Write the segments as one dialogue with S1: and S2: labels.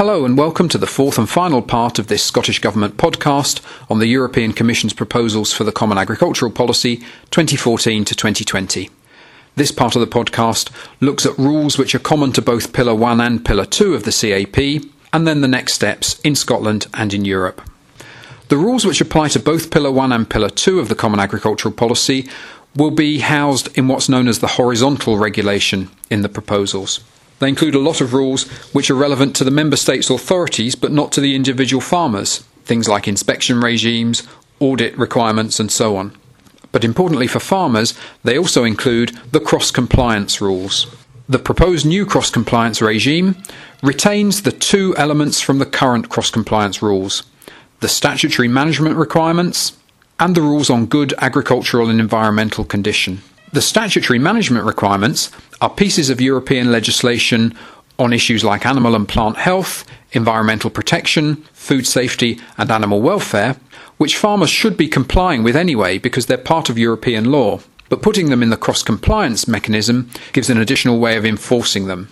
S1: Hello, and welcome to the fourth and final part of this Scottish Government podcast on the European Commission's proposals for the Common Agricultural Policy 2014 to 2020. This part of the podcast looks at rules which are common to both Pillar 1 and Pillar 2 of the CAP, and then the next steps in Scotland and in Europe. The rules which apply to both Pillar 1 and Pillar 2 of the Common Agricultural Policy will be housed in what's known as the horizontal regulation in the proposals. They include a lot of rules which are relevant to the member states' authorities but not to the individual farmers, things like inspection regimes, audit requirements, and so on. But importantly for farmers, they also include the cross compliance rules. The proposed new cross compliance regime retains the two elements from the current cross compliance rules the statutory management requirements and the rules on good agricultural and environmental condition. The statutory management requirements are pieces of European legislation on issues like animal and plant health, environmental protection, food safety, and animal welfare, which farmers should be complying with anyway because they're part of European law. But putting them in the cross compliance mechanism gives an additional way of enforcing them.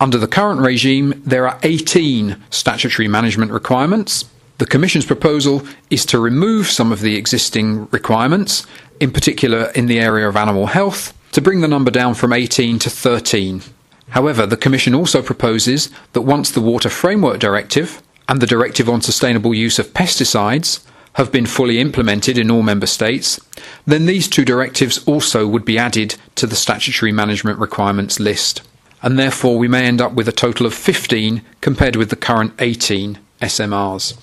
S1: Under the current regime, there are 18 statutory management requirements, the Commission's proposal is to remove some of the existing requirements, in particular in the area of animal health, to bring the number down from 18 to 13. However, the Commission also proposes that once the Water Framework Directive and the Directive on Sustainable Use of Pesticides have been fully implemented in all Member States, then these two directives also would be added to the statutory management requirements list. And therefore, we may end up with a total of 15 compared with the current 18 SMRs.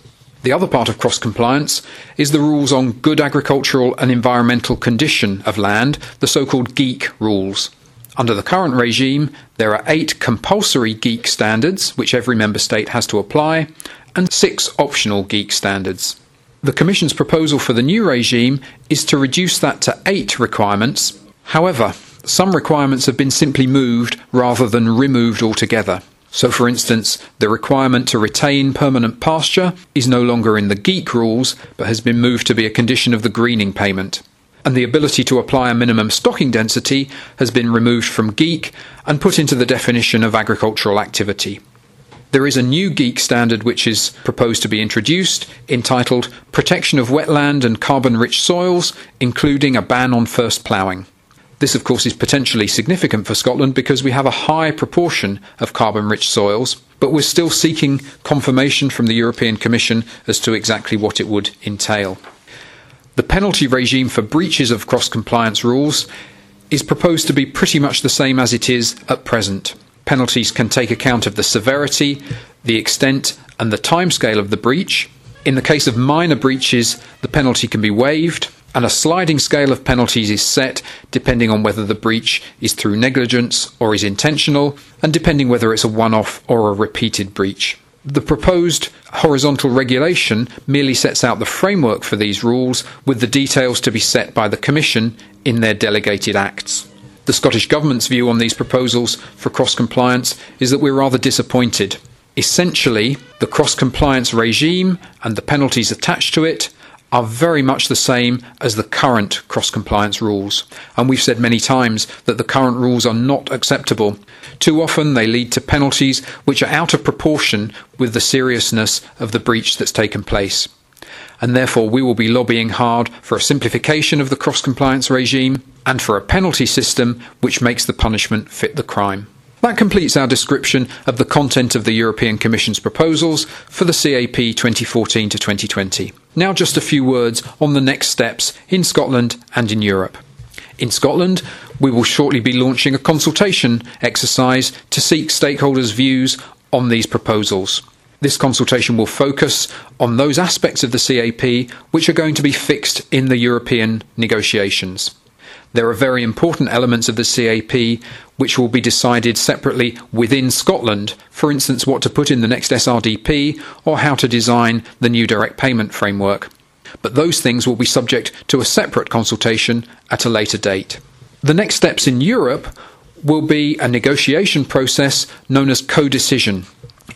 S1: The other part of cross compliance is the rules on good agricultural and environmental condition of land, the so called GAEC rules. Under the current regime, there are eight compulsory GAEC standards, which every member state has to apply, and six optional GAEC standards. The Commission's proposal for the new regime is to reduce that to eight requirements. However, some requirements have been simply moved rather than removed altogether. So, for instance, the requirement to retain permanent pasture is no longer in the GAEC rules, but has been moved to be a condition of the greening payment. And the ability to apply a minimum stocking density has been removed from GAEC and put into the definition of agricultural activity. There is a new GAEC standard which is proposed to be introduced, entitled Protection of Wetland and Carbon Rich Soils, including a ban on first ploughing. This, of course, is potentially significant for Scotland because we have a high proportion of carbon rich soils, but we're still seeking confirmation from the European Commission as to exactly what it would entail. The penalty regime for breaches of cross compliance rules is proposed to be pretty much the same as it is at present. Penalties can take account of the severity, the extent, and the timescale of the breach. In the case of minor breaches, the penalty can be waived, and a sliding scale of penalties is set depending on whether the breach is through negligence or is intentional, and depending whether it's a one off or a repeated breach. The proposed horizontal regulation merely sets out the framework for these rules, with the details to be set by the Commission in their delegated acts. The Scottish Government's view on these proposals for cross compliance is that we're rather disappointed. Essentially, the cross compliance regime and the penalties attached to it are very much the same as the current cross compliance rules. And we've said many times that the current rules are not acceptable. Too often they lead to penalties which are out of proportion with the seriousness of the breach that's taken place. And therefore we will be lobbying hard for a simplification of the cross compliance regime and for a penalty system which makes the punishment fit the crime. That completes our description of the content of the European Commission's proposals for the CAP 2014 to 2020. Now, just a few words on the next steps in Scotland and in Europe. In Scotland, we will shortly be launching a consultation exercise to seek stakeholders' views on these proposals. This consultation will focus on those aspects of the CAP which are going to be fixed in the European negotiations. There are very important elements of the CAP which will be decided separately within Scotland, for instance, what to put in the next SRDP or how to design the new direct payment framework. But those things will be subject to a separate consultation at a later date. The next steps in Europe will be a negotiation process known as co-decision.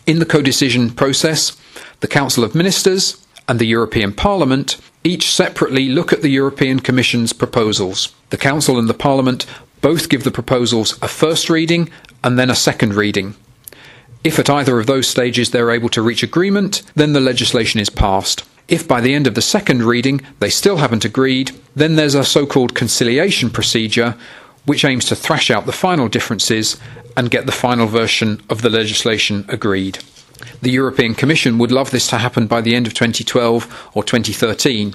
S1: In the co-decision process, the Council of Ministers and the European Parliament each separately look at the European Commission's proposals. The Council and the Parliament both give the proposals a first reading and then a second reading. If at either of those stages they're able to reach agreement, then the legislation is passed. If by the end of the second reading they still haven't agreed, then there's a so called conciliation procedure which aims to thrash out the final differences and get the final version of the legislation agreed. The European Commission would love this to happen by the end of 2012 or 2013.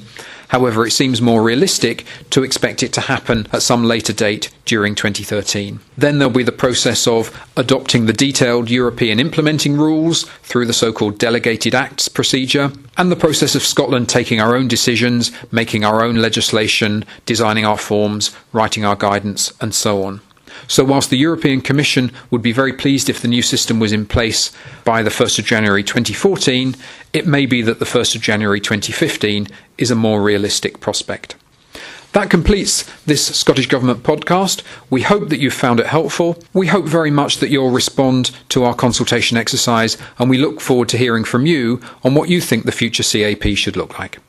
S1: However, it seems more realistic to expect it to happen at some later date during 2013. Then there'll be the process of adopting the detailed European implementing rules through the so called delegated acts procedure, and the process of Scotland taking our own decisions, making our own legislation, designing our forms, writing our guidance, and so on. So, whilst the European Commission would be very pleased if the new system was in place by the 1st of January 2014, it may be that the 1st of January 2015 is a more realistic prospect. That completes this Scottish Government podcast. We hope that you've found it helpful. We hope very much that you'll respond to our consultation exercise, and we look forward to hearing from you on what you think the future CAP should look like.